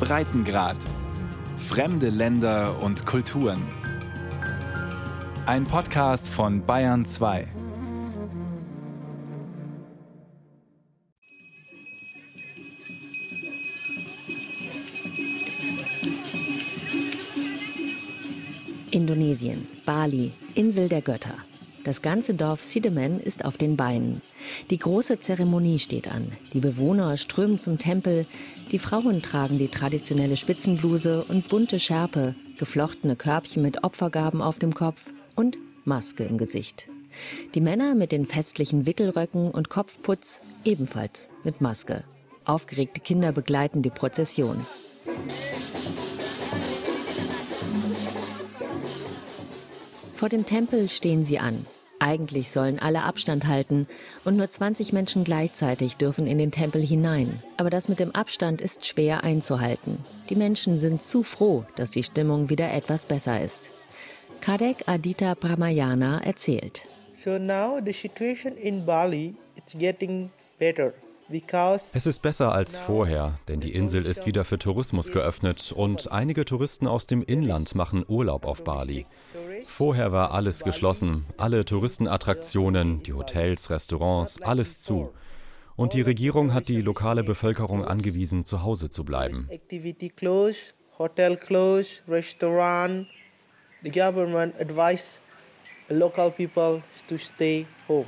Breitengrad. Fremde Länder und Kulturen. Ein Podcast von Bayern 2. Indonesien, Bali, Insel der Götter. Das ganze Dorf Sidemen ist auf den Beinen. Die große Zeremonie steht an. Die Bewohner strömen zum Tempel. Die Frauen tragen die traditionelle Spitzenbluse und bunte Schärpe, geflochtene Körbchen mit Opfergaben auf dem Kopf und Maske im Gesicht. Die Männer mit den festlichen Wickelröcken und Kopfputz ebenfalls mit Maske. Aufgeregte Kinder begleiten die Prozession. Vor dem Tempel stehen sie an. Eigentlich sollen alle Abstand halten und nur 20 Menschen gleichzeitig dürfen in den Tempel hinein. Aber das mit dem Abstand ist schwer einzuhalten. Die Menschen sind zu froh, dass die Stimmung wieder etwas besser ist. Kadek Adita Pramayana erzählt. So now the situation in Bali it's getting better. Es ist besser als vorher, denn die Insel ist wieder für Tourismus geöffnet und einige Touristen aus dem Inland machen Urlaub auf Bali. Vorher war alles geschlossen, alle Touristenattraktionen, die Hotels, Restaurants, alles zu. Und die Regierung hat die lokale Bevölkerung angewiesen, zu Hause zu bleiben. Hotel closed, restaurant. The government advised local people to stay home.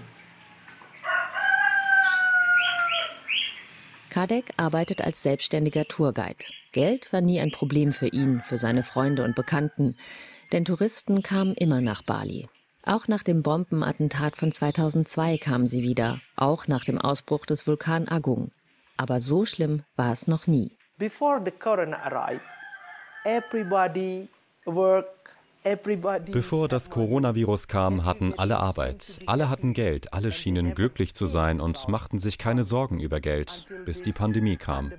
Kadek arbeitet als selbstständiger Tourguide. Geld war nie ein Problem für ihn, für seine Freunde und Bekannten denn Touristen kamen immer nach Bali. Auch nach dem Bombenattentat von 2002 kamen sie wieder, auch nach dem Ausbruch des Vulkan Agung. Aber so schlimm war es noch nie. Before the corona arrived, everybody worked Bevor das Coronavirus kam, hatten alle Arbeit, alle hatten Geld, alle schienen glücklich zu sein und machten sich keine Sorgen über Geld, bis die Pandemie kam.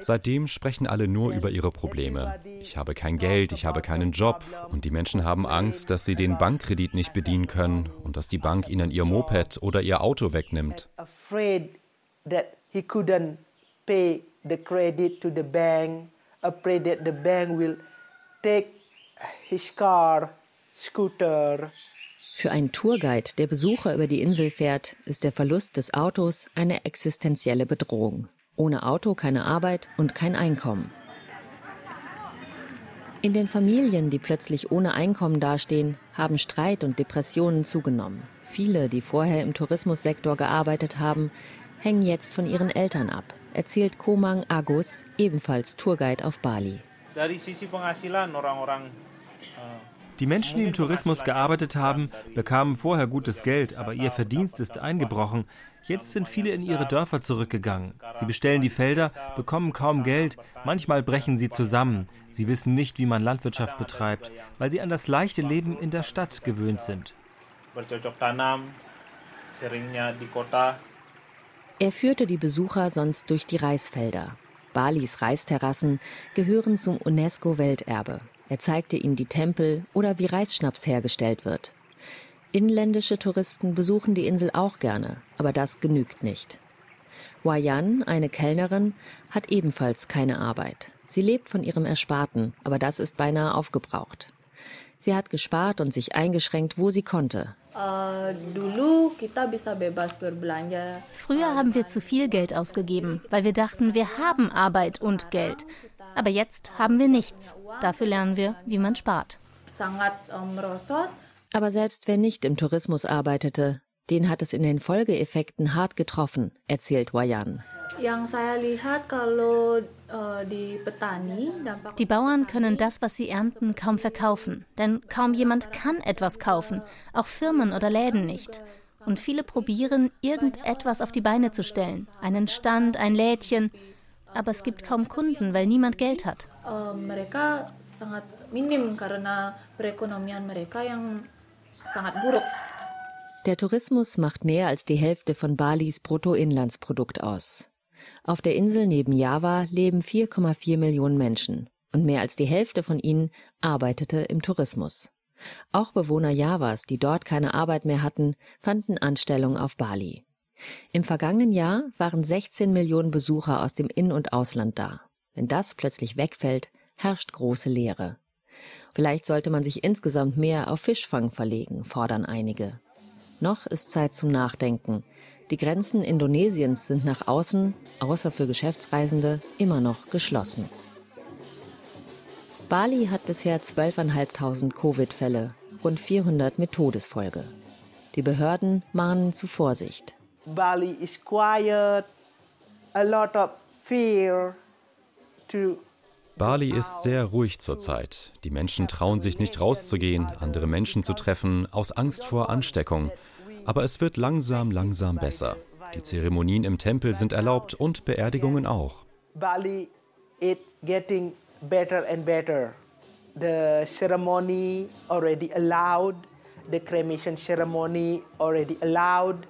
Seitdem sprechen alle nur über ihre Probleme. Ich habe kein Geld, ich habe keinen Job und die Menschen haben Angst, dass sie den Bankkredit nicht bedienen können und dass die Bank ihnen ihr Moped oder ihr Auto wegnimmt. Afraid that the bank will take his car, scooter. Für einen Tourguide, der Besucher über die Insel fährt, ist der Verlust des Autos eine existenzielle Bedrohung. Ohne Auto keine Arbeit und kein Einkommen. In den Familien, die plötzlich ohne Einkommen dastehen, haben Streit und Depressionen zugenommen. Viele, die vorher im Tourismussektor gearbeitet haben, hängen jetzt von ihren Eltern ab, erzählt Komang Agus, ebenfalls Tourguide auf Bali. Die Menschen, die im Tourismus gearbeitet haben, bekamen vorher gutes Geld, aber ihr Verdienst ist eingebrochen. Jetzt sind viele in ihre Dörfer zurückgegangen. Sie bestellen die Felder, bekommen kaum Geld, manchmal brechen sie zusammen. Sie wissen nicht, wie man Landwirtschaft betreibt, weil sie an das leichte Leben in der Stadt gewöhnt sind. Er führte die Besucher sonst durch die Reisfelder. Balis Reisterrassen gehören zum UNESCO-Welterbe. Er zeigte ihnen die Tempel oder wie Reisschnaps hergestellt wird. Inländische Touristen besuchen die Insel auch gerne, aber das genügt nicht. Wayan, eine Kellnerin, hat ebenfalls keine Arbeit. Sie lebt von ihrem Ersparten, aber das ist beinahe aufgebraucht. Sie hat gespart und sich eingeschränkt, wo sie konnte. Früher haben wir zu viel Geld ausgegeben, weil wir dachten, wir haben Arbeit und Geld. Aber jetzt haben wir nichts. Dafür lernen wir, wie man spart. Aber selbst wer nicht im Tourismus arbeitete, den hat es in den Folgeeffekten hart getroffen, erzählt Wayan. Die Bauern können das, was sie ernten, kaum verkaufen, denn kaum jemand kann etwas kaufen, auch Firmen oder Läden nicht. Und viele probieren, irgendetwas auf die Beine zu stellen, einen Stand, ein Lädchen, aber es gibt kaum Kunden, weil niemand Geld hat. Der Tourismus macht mehr als die Hälfte von Balis Bruttoinlandsprodukt aus. Auf der Insel neben Java leben 4,4 Millionen Menschen und mehr als die Hälfte von ihnen arbeitete im Tourismus. Auch Bewohner Javas, die dort keine Arbeit mehr hatten, fanden Anstellung auf Bali. Im vergangenen Jahr waren 16 Millionen Besucher aus dem In- und Ausland da. Wenn das plötzlich wegfällt, herrscht große Leere. Vielleicht sollte man sich insgesamt mehr auf Fischfang verlegen, fordern einige. Noch ist Zeit zum Nachdenken. Die Grenzen Indonesiens sind nach außen, außer für Geschäftsreisende, immer noch geschlossen. Bali hat bisher 12.500 Covid-Fälle, rund 400 mit Todesfolge. Die Behörden mahnen zu Vorsicht. Bali is quiet, a lot of fear to Bali ist sehr ruhig zurzeit. Die Menschen trauen sich nicht rauszugehen, andere Menschen zu treffen, aus Angst vor Ansteckung. Aber es wird langsam, langsam besser. Die Zeremonien im Tempel sind erlaubt und Beerdigungen auch. Bali is getting better and better. The ceremony already allowed, the cremation ceremony already allowed.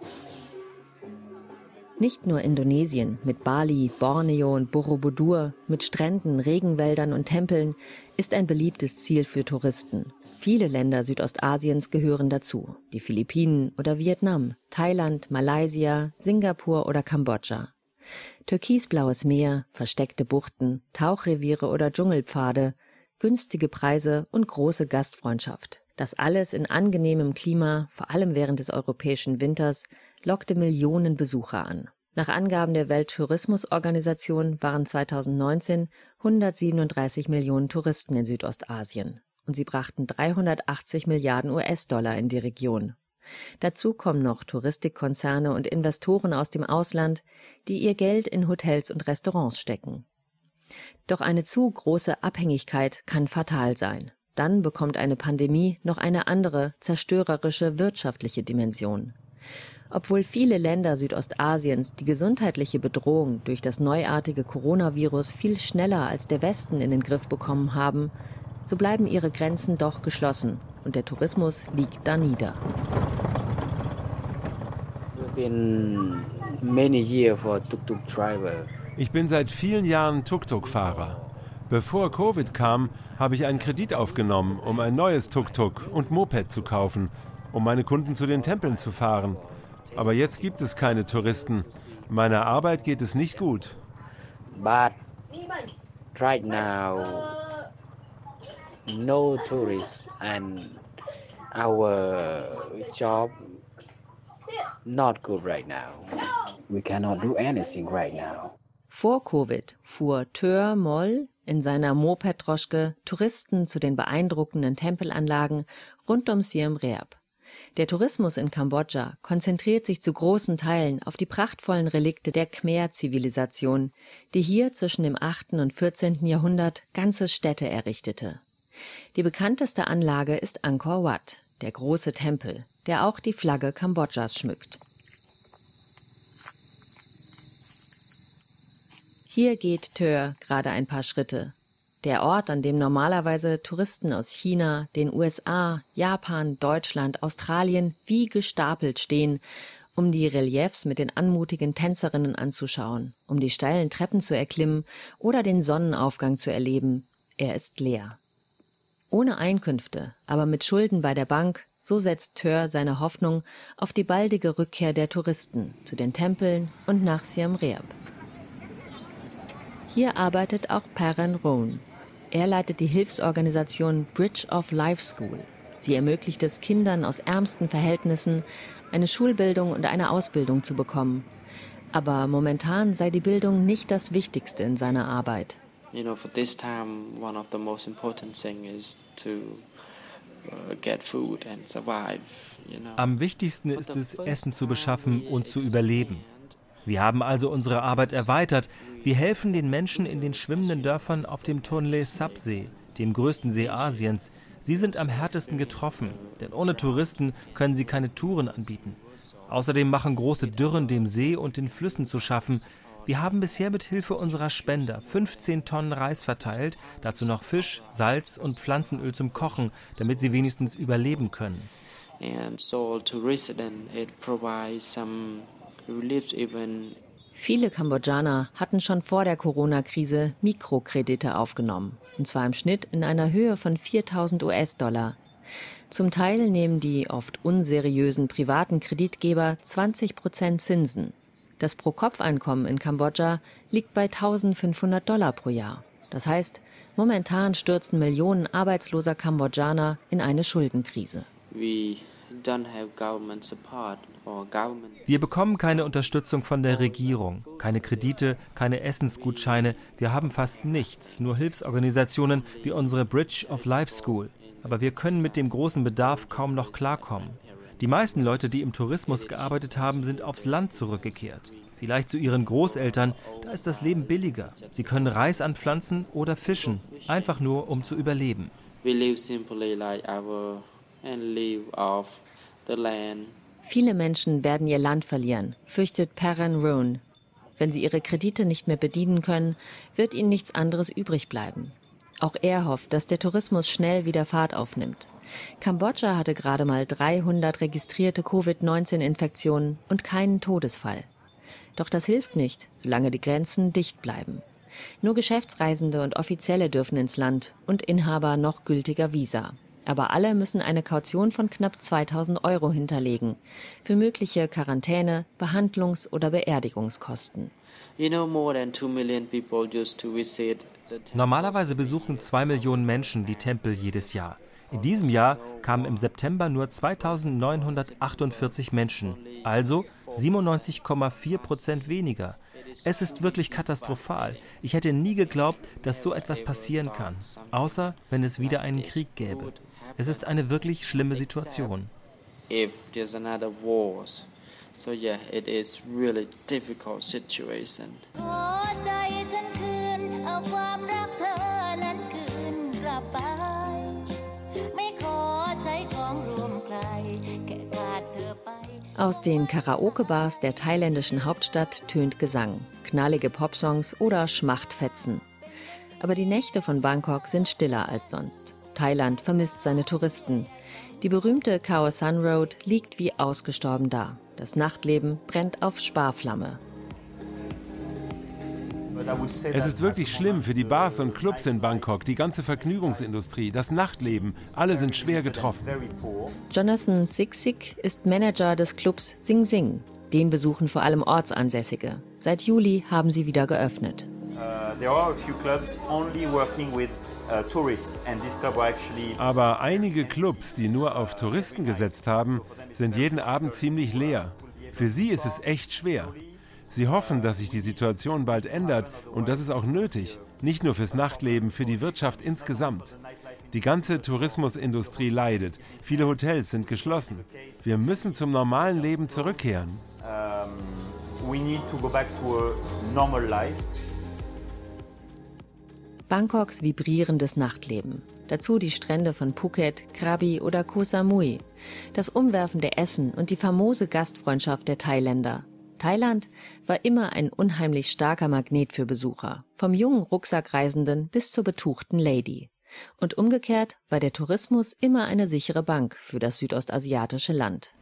Nicht nur Indonesien mit Bali, Borneo und Borobudur, mit Stränden, Regenwäldern und Tempeln ist ein beliebtes Ziel für Touristen. Viele Länder Südostasiens gehören dazu. Die Philippinen oder Vietnam, Thailand, Malaysia, Singapur oder Kambodscha. Türkisblaues Meer, versteckte Buchten, Tauchreviere oder Dschungelpfade, günstige Preise und große Gastfreundschaft. Das alles in angenehmem Klima, vor allem während des europäischen Winters, lockte Millionen Besucher an. Nach Angaben der Welttourismusorganisation waren 2019 137 Millionen Touristen in Südostasien und sie brachten 380 Milliarden US-Dollar in die Region. Dazu kommen noch Touristikkonzerne und Investoren aus dem Ausland, die ihr Geld in Hotels und Restaurants stecken. Doch eine zu große Abhängigkeit kann fatal sein. Dann bekommt eine Pandemie noch eine andere, zerstörerische wirtschaftliche Dimension. Obwohl viele Länder Südostasiens die gesundheitliche Bedrohung durch das neuartige Coronavirus viel schneller als der Westen in den Griff bekommen haben, so bleiben ihre Grenzen doch geschlossen und der Tourismus liegt da nieder. Ich bin seit vielen Jahren Tuk-Tuk-Fahrer. Bevor Covid kam, habe ich einen Kredit aufgenommen, um ein neues Tuk-Tuk und Moped zu kaufen, um meine Kunden zu den Tempeln zu fahren. Aber jetzt gibt es keine Touristen. Meiner Arbeit geht es nicht gut. But right now, no tourists and our job not good right now. We cannot do anything right now. Vor Covid fuhr Tör Moll in seiner Moped-Droschke Touristen zu den beeindruckenden Tempelanlagen rund um Siem Reap. Der Tourismus in Kambodscha konzentriert sich zu großen Teilen auf die prachtvollen Relikte der Khmer-Zivilisation, die hier zwischen dem 8. und 14. Jahrhundert ganze Städte errichtete. Die bekannteste Anlage ist Angkor Wat, der große Tempel, der auch die Flagge Kambodschas schmückt. Hier geht Tör gerade ein paar Schritte der Ort, an dem normalerweise Touristen aus China, den USA, Japan, Deutschland, Australien wie gestapelt stehen, um die Reliefs mit den anmutigen Tänzerinnen anzuschauen, um die steilen Treppen zu erklimmen oder den Sonnenaufgang zu erleben. Er ist leer. Ohne Einkünfte, aber mit Schulden bei der Bank, so setzt Tör seine Hoffnung auf die baldige Rückkehr der Touristen zu den Tempeln und nach Siam Reap. Hier arbeitet auch Perren Rohn, er leitet die Hilfsorganisation Bridge of Life School. Sie ermöglicht es Kindern aus ärmsten Verhältnissen, eine Schulbildung und eine Ausbildung zu bekommen. Aber momentan sei die Bildung nicht das Wichtigste in seiner Arbeit. You know, for this time, one of the most important thing is to uh, Am wichtigsten ist es, Essen zu beschaffen und zu überleben. Wir haben also unsere Arbeit erweitert. Wir helfen den Menschen in den schwimmenden Dörfern auf dem Tonle Sap-See, dem größten See Asiens. Sie sind am härtesten getroffen, denn ohne Touristen können sie keine Touren anbieten. Außerdem machen große Dürren dem See und den Flüssen zu schaffen. Wir haben bisher mit Hilfe unserer Spender 15 Tonnen Reis verteilt, dazu noch Fisch, Salz und Pflanzenöl zum Kochen, damit sie wenigstens überleben können. And so to resident it provides some Viele Kambodschaner hatten schon vor der Corona-Krise Mikrokredite aufgenommen, und zwar im Schnitt in einer Höhe von 4000 US-Dollar. Zum Teil nehmen die oft unseriösen privaten Kreditgeber 20 Prozent Zinsen. Das Pro-Kopf-Einkommen in Kambodscha liegt bei 1500 Dollar pro Jahr. Das heißt, momentan stürzen Millionen arbeitsloser Kambodschaner in eine Schuldenkrise. Wir bekommen keine Unterstützung von der Regierung, keine Kredite, keine Essensgutscheine. Wir haben fast nichts, nur Hilfsorganisationen wie unsere Bridge of Life School. Aber wir können mit dem großen Bedarf kaum noch klarkommen. Die meisten Leute, die im Tourismus gearbeitet haben, sind aufs Land zurückgekehrt. Vielleicht zu ihren Großeltern, da ist das Leben billiger. Sie können Reis anpflanzen oder fischen, einfach nur um zu überleben. Viele Menschen werden ihr Land verlieren, fürchtet Perrin Roon. Wenn sie ihre Kredite nicht mehr bedienen können, wird ihnen nichts anderes übrig bleiben. Auch er hofft, dass der Tourismus schnell wieder Fahrt aufnimmt. Kambodscha hatte gerade mal 300 registrierte Covid-19-Infektionen und keinen Todesfall. Doch das hilft nicht, solange die Grenzen dicht bleiben. Nur Geschäftsreisende und Offizielle dürfen ins Land und Inhaber noch gültiger Visa. Aber alle müssen eine Kaution von knapp 2000 Euro hinterlegen für mögliche Quarantäne, Behandlungs- oder Beerdigungskosten. Normalerweise besuchen zwei Millionen Menschen die Tempel jedes Jahr. In diesem Jahr kamen im September nur 2948 Menschen, also 97,4 Prozent weniger. Es ist wirklich katastrophal. Ich hätte nie geglaubt, dass so etwas passieren kann, außer wenn es wieder einen Krieg gäbe. Es ist eine wirklich schlimme Situation. So yeah, it is really difficult situation. ไม่ขอใช้ของรวมใครแค่ขาดเธอไป Aus den Karaoke-Bars der thailändischen Hauptstadt tönt Gesang, knallige Popsongs oder Schmachtfetzen. Aber die Nächte von Bangkok sind stiller als sonst. Thailand vermisst seine Touristen. Die berühmte Khao San Road liegt wie ausgestorben da. Das Nachtleben brennt auf Sparflamme. Es ist wirklich schlimm für die Bars und Clubs in Bangkok, die ganze Vergnügungsindustrie, das Nachtleben. Alle sind schwer getroffen. Jonathan Siksik ist Manager des Clubs Sing Sing. Den besuchen vor allem Ortsansässige. Seit Juli haben sie wieder geöffnet. Uh, uh, Aber einige Clubs, die nur auf Touristen gesetzt haben, sind jeden Abend ziemlich leer. Für sie ist es echt schwer. Sie hoffen, dass sich die Situation bald ändert und das ist auch nötig, nicht nur fürs Nachtleben, für die Wirtschaft insgesamt. Die ganze Tourismusindustrie leidet, viele Hotels sind geschlossen. Wir müssen zum normalen Leben zurückkehren. Bangkoks vibrierendes Nachtleben. Dazu die Strände von Phuket, Krabi oder Koh Samui. Das umwerfende Essen und die famose Gastfreundschaft der Thailänder. Thailand war immer ein unheimlich starker Magnet für Besucher, vom jungen Rucksackreisenden bis zur betuchten Lady. Und umgekehrt war der Tourismus immer eine sichere Bank für das südostasiatische Land.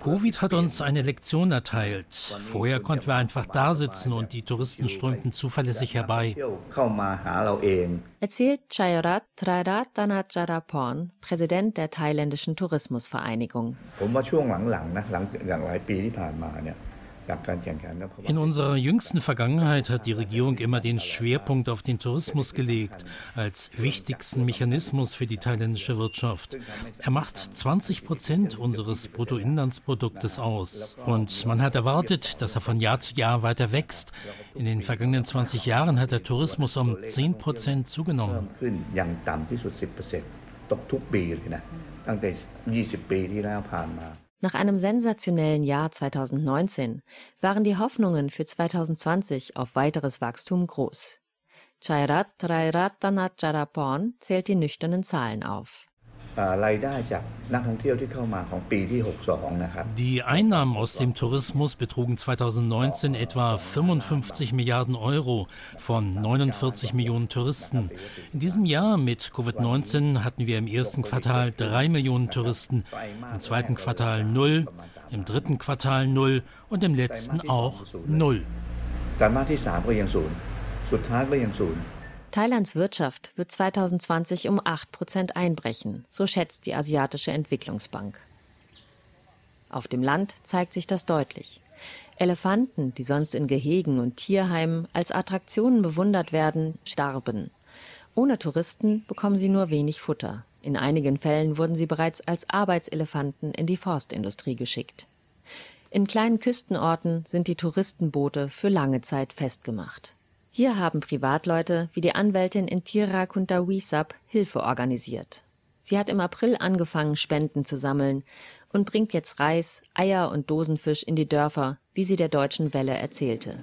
Covid hat uns eine Lektion erteilt. Vorher konnten wir einfach da sitzen und die Touristen strömten zuverlässig herbei. Erzählt Chayrat Traratanacharaporn, Präsident der thailändischen Tourismusvereinigung. In unserer jüngsten Vergangenheit hat die Regierung immer den Schwerpunkt auf den Tourismus gelegt, als wichtigsten Mechanismus für die thailändische Wirtschaft. Er macht 20 Prozent unseres Bruttoinlandsproduktes aus. Und man hat erwartet, dass er von Jahr zu Jahr weiter wächst. In den vergangenen 20 Jahren hat der Tourismus um 10 Prozent zugenommen. ตกทุกปีเลยนะตั้งแต่20ปีที่แล้วผ่านมา nach einem sensationellen Jahr 2019 waren die Hoffnungen für 2020 auf weiteres Wachstum groß. Chairat Trairatanachaраporn zählt die nüchternen Zahlen auf. Die Einnahmen aus dem Tourismus betrugen 2019 etwa 55 Milliarden Euro von 49 Millionen Touristen. In diesem Jahr mit Covid-19 hatten wir im ersten Quartal drei Millionen Touristen, im zweiten Quartal null, im dritten Quartal null und im letzten auch null. ไตรมาสที่สามก็ยังศูนย์สุดท้ายก็ยังศูนย์ Thailands Wirtschaft wird 2020 um 8 Prozent einbrechen, so schätzt die Asiatische Entwicklungsbank. Auf dem Land zeigt sich das deutlich. Elefanten, die sonst in Gehegen und Tierheimen als Attraktionen bewundert werden, starben. Ohne Touristen bekommen sie nur wenig Futter. In einigen Fällen wurden sie bereits als Arbeitselefanten in die Forstindustrie geschickt. In kleinen Küstenorten sind die Touristenboote für lange Zeit festgemacht. Hier haben Privatleute wie die Anwältin Intira Kuntawisab Hilfe organisiert. Sie hat im April angefangen, Spenden zu sammeln und bringt jetzt Reis, Eier und Dosenfisch in die Dörfer, wie sie der Deutschen Welle erzählte.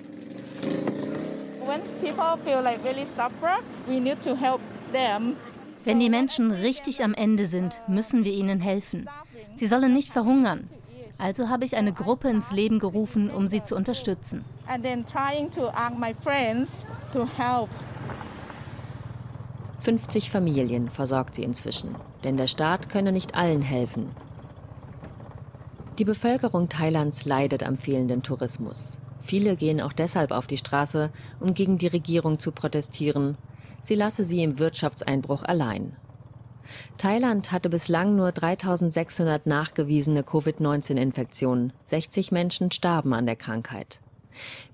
Wenn die Menschen richtig am Ende sind, müssen wir ihnen helfen. Sie sollen nicht verhungern. Also habe ich eine Gruppe ins Leben gerufen, um sie zu unterstützen. 50 Familien versorgt sie inzwischen, denn der Staat könne nicht allen helfen. Die Bevölkerung Thailands leidet am fehlenden Tourismus. Viele gehen auch deshalb auf die Straße, um gegen die Regierung zu protestieren. Sie lasse sie im Wirtschaftseinbruch allein. Thailand hatte bislang nur 3600 nachgewiesene Covid-19-Infektionen. 60 Menschen starben an der Krankheit.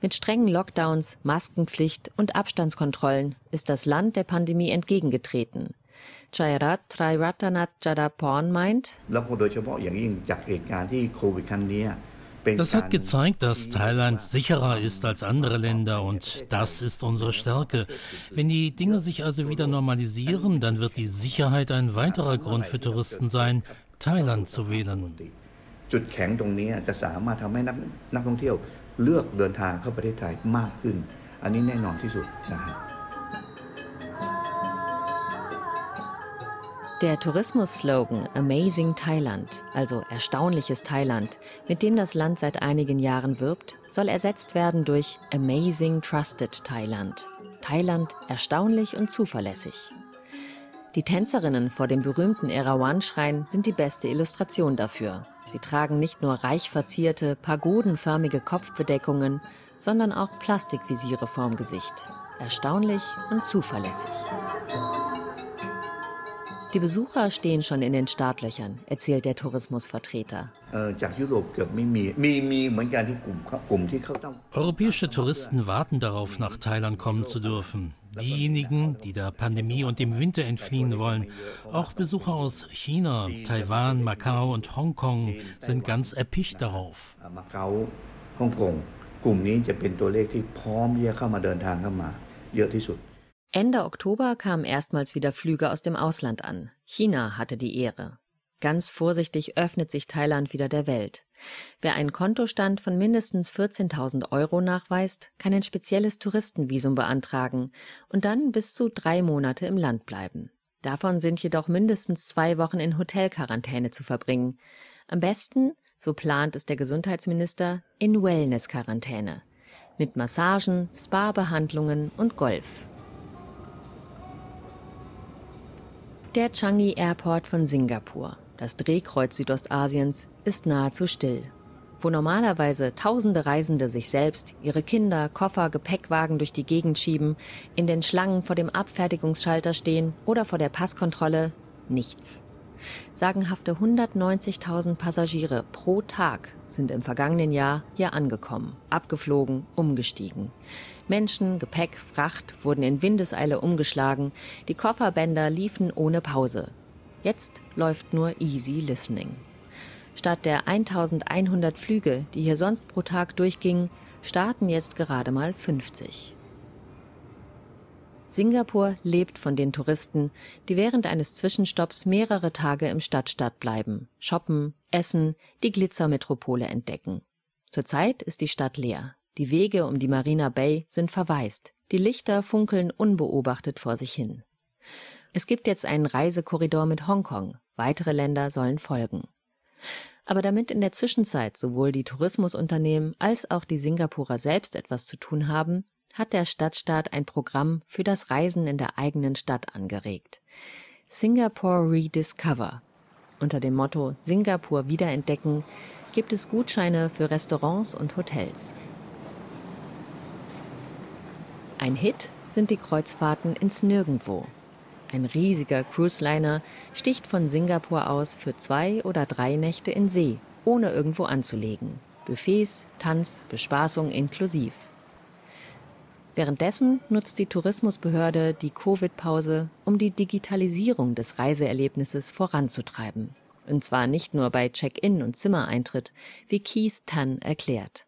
Mit strengen Lockdowns, Maskenpflicht und Abstandskontrollen ist das Land der Pandemie entgegengetreten. Chairat Triratanath Jadaporn meint, das hat gezeigt, dass Thailand sicherer ist als andere Länder und das ist unsere Stärke. Wenn die Dinge sich also wieder normalisieren, dann wird die Sicherheit ein weiterer Grund für Touristen sein, Thailand zu wählen. จุดแข็งตรงนี้จะสามารถทำให้นักนักท่องเที่ยวเลือกเดินทางเข้าประเทศไทยมากขึ้นอันนี้แน่นอนที่สุดนะฮะ Der Tourismus-Slogan Amazing Thailand, also erstaunliches Thailand, mit dem das Land seit einigen Jahren wirbt, soll ersetzt werden durch Amazing Trusted Thailand. Thailand erstaunlich und zuverlässig. Die Tänzerinnen vor dem berühmten Erawan-Schrein sind die beste Illustration dafür. Sie tragen nicht nur reich verzierte, pagodenförmige Kopfbedeckungen, sondern auch Plastikvisiere vorm Gesicht. Erstaunlich und zuverlässig. Die Besucher stehen schon in den Startlöchern, erzählt der Tourismusvertreter. Europäische Touristen warten darauf, nach Thailand kommen zu dürfen. Diejenigen, die der Pandemie und dem Winter entfliehen wollen, auch Besucher aus China, Taiwan, Macau und Hongkong sind ganz erpicht darauf. Ende Oktober kamen erstmals wieder Flüge aus dem Ausland an. China hatte die Ehre. Ganz vorsichtig öffnet sich Thailand wieder der Welt. Wer einen Kontostand von mindestens 14.000 Euro nachweist, kann ein spezielles Touristenvisum beantragen und dann bis zu drei Monate im Land bleiben. Davon sind jedoch mindestens zwei Wochen in Hotelquarantäne zu verbringen. Am besten, so plant es der Gesundheitsminister, in Wellnessquarantäne. Mit Massagen, Spa-Behandlungen und Golf. Der Changi Airport von Singapur, das Drehkreuz Südostasiens, ist nahezu still. Wo normalerweise tausende Reisende sich selbst, ihre Kinder, Koffer, Gepäckwagen durch die Gegend schieben, in den Schlangen vor dem Abfertigungsschalter stehen oder vor der Passkontrolle, nichts. Sagenhafte 190.000 Passagiere pro Tag sind im vergangenen Jahr hier angekommen, abgeflogen, umgestiegen. Menschen, Gepäck, Fracht wurden in Windeseile umgeschlagen, die Kofferbänder liefen ohne Pause. Jetzt läuft nur Easy Listening. Statt der 1100 Flüge, die hier sonst pro Tag durchgingen, starten jetzt gerade mal 50. Singapur lebt von den Touristen, die während eines Zwischenstopps mehrere Tage im Stadtstaat bleiben, shoppen, essen, die Glitzermetropole entdecken. Zurzeit ist die Stadt leer. Die Wege um die Marina Bay sind verwaist. Die Lichter funkeln unbeobachtet vor sich hin. Es gibt jetzt einen Reisekorridor mit Hongkong. Weitere Länder sollen folgen. Aber damit in der Zwischenzeit sowohl die Tourismusunternehmen als auch die Singapurer selbst etwas zu tun haben, hat der Stadtstaat ein Programm für das Reisen in der eigenen Stadt angeregt. Singapore Rediscover. Unter dem Motto Singapur wiederentdecken gibt es Gutscheine für Restaurants und Hotels. Ein Hit sind die Kreuzfahrten ins Nirgendwo. Ein riesiger Cruise-Liner sticht von Singapur aus für zwei oder drei Nächte in See, ohne irgendwo anzulegen. Buffets, Tanz, Bespaßung inklusiv. Währenddessen nutzt die Tourismusbehörde die Covid-Pause, um die Digitalisierung des Reiseerlebnisses voranzutreiben. Und zwar nicht nur bei Check-in und Zimmereintritt, wie Keith Tan erklärt.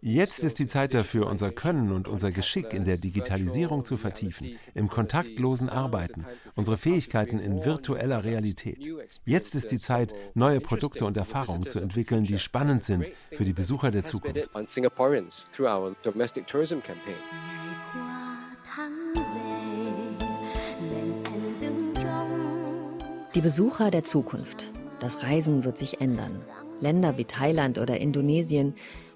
Jetzt ist die Zeit dafür, unser Können und unser Geschick in der Digitalisierung zu vertiefen, im kontaktlosen Arbeiten, unsere Fähigkeiten in virtueller Realität. Jetzt ist die Zeit, neue Produkte und Erfahrungen zu entwickeln, die spannend sind für die Besucher der Zukunft. Die Besucher der Zukunft. Das Reisen wird sich ändern. Länder wie Thailand oder Indonesien,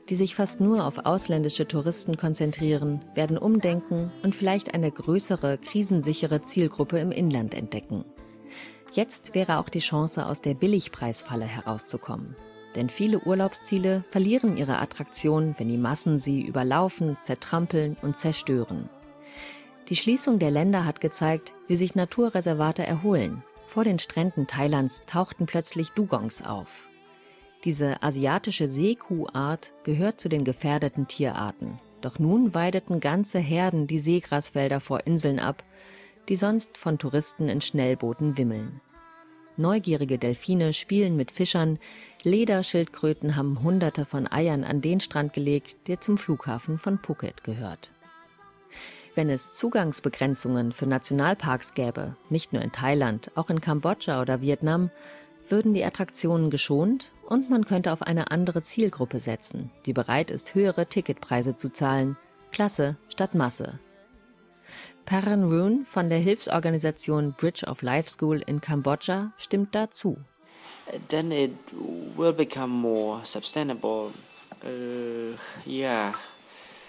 die sich fast nur auf ausländische Touristen konzentrieren, werden umdenken und vielleicht eine größere, krisensichere Zielgruppe im Inland entdecken. Jetzt wäre auch die Chance, aus der Billigpreisfalle herauszukommen. Denn viele Urlaubsziele verlieren ihre Attraktion, wenn die Massen sie überlaufen, zertrampeln und zerstören. Die Schließung der Länder hat gezeigt, wie sich Naturreservate erholen. Vor den Stränden Thailands tauchten plötzlich Dugongs auf. Diese asiatische Seekuhart gehört zu den gefährdeten Tierarten. Doch nun weideten ganze Herden die Seegrasfelder vor Inseln ab, die sonst von Touristen in Schnellbooten wimmeln. Neugierige Delfine spielen mit Fischern, Lederschildkröten haben Hunderte von Eiern an den Strand gelegt, der zum Flughafen von Phuket gehört. Wenn es Zugangsbegrenzungen für Nationalparks gäbe, nicht nur in Thailand, auch in Kambodscha oder Vietnam, würden die Attraktionen geschont und man könnte auf eine andere Zielgruppe setzen, die bereit ist, höhere Ticketpreise zu zahlen. Klasse statt Masse. Perrin Rune von der Hilfsorganisation Bridge of Life School in Kambodscha stimmt dazu. Then it will become more sustainable. Uh, yeah.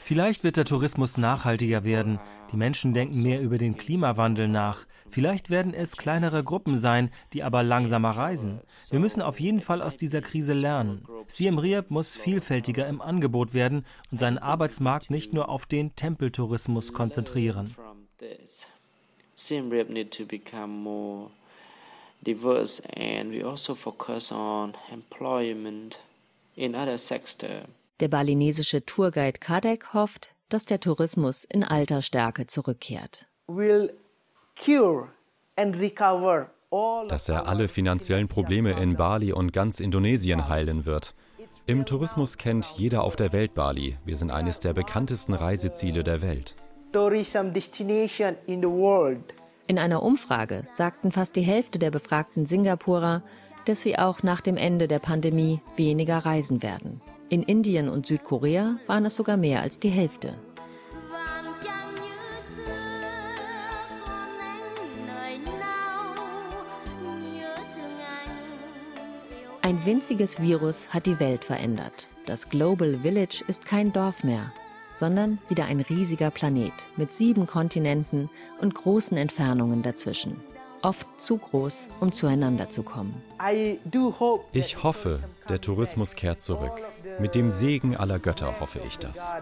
Vielleicht wird der Tourismus nachhaltiger werden. Die Menschen denken mehr über den Klimawandel nach. Vielleicht werden es kleinere Gruppen sein, die aber langsamer reisen. Wir müssen auf jeden Fall aus dieser Krise lernen. Siem Reap muss vielfältiger im Angebot werden und seinen Arbeitsmarkt nicht nur auf den Tempeltourismus konzentrieren. Siem Reap need to become more diverse and we also focus on employment in other sectors. Der balinesische Tourguide Kadek hofft, dass der Tourismus in alter Stärke zurückkehrt. Dass er alle finanziellen Probleme in Bali und ganz Indonesien heilen wird. Im Tourismus kennt jeder auf der Welt Bali. Wir sind eines der bekanntesten Reiseziele der Welt. In einer Umfrage sagten fast die Hälfte der befragten Singapurer, dass sie auch nach dem Ende der Pandemie weniger reisen werden. In Indien und Südkorea waren es sogar mehr als die Hälfte. Ein winziges Virus hat die Welt verändert. Das Global Village ist kein Dorf mehr, sondern wieder ein riesiger Planet mit sieben Kontinenten und großen Entfernungen dazwischen oft zu groß, um zueinander zu kommen. Ich hoffe, der Tourismus kehrt zurück. Mit dem Segen aller Götter hoffe ich das.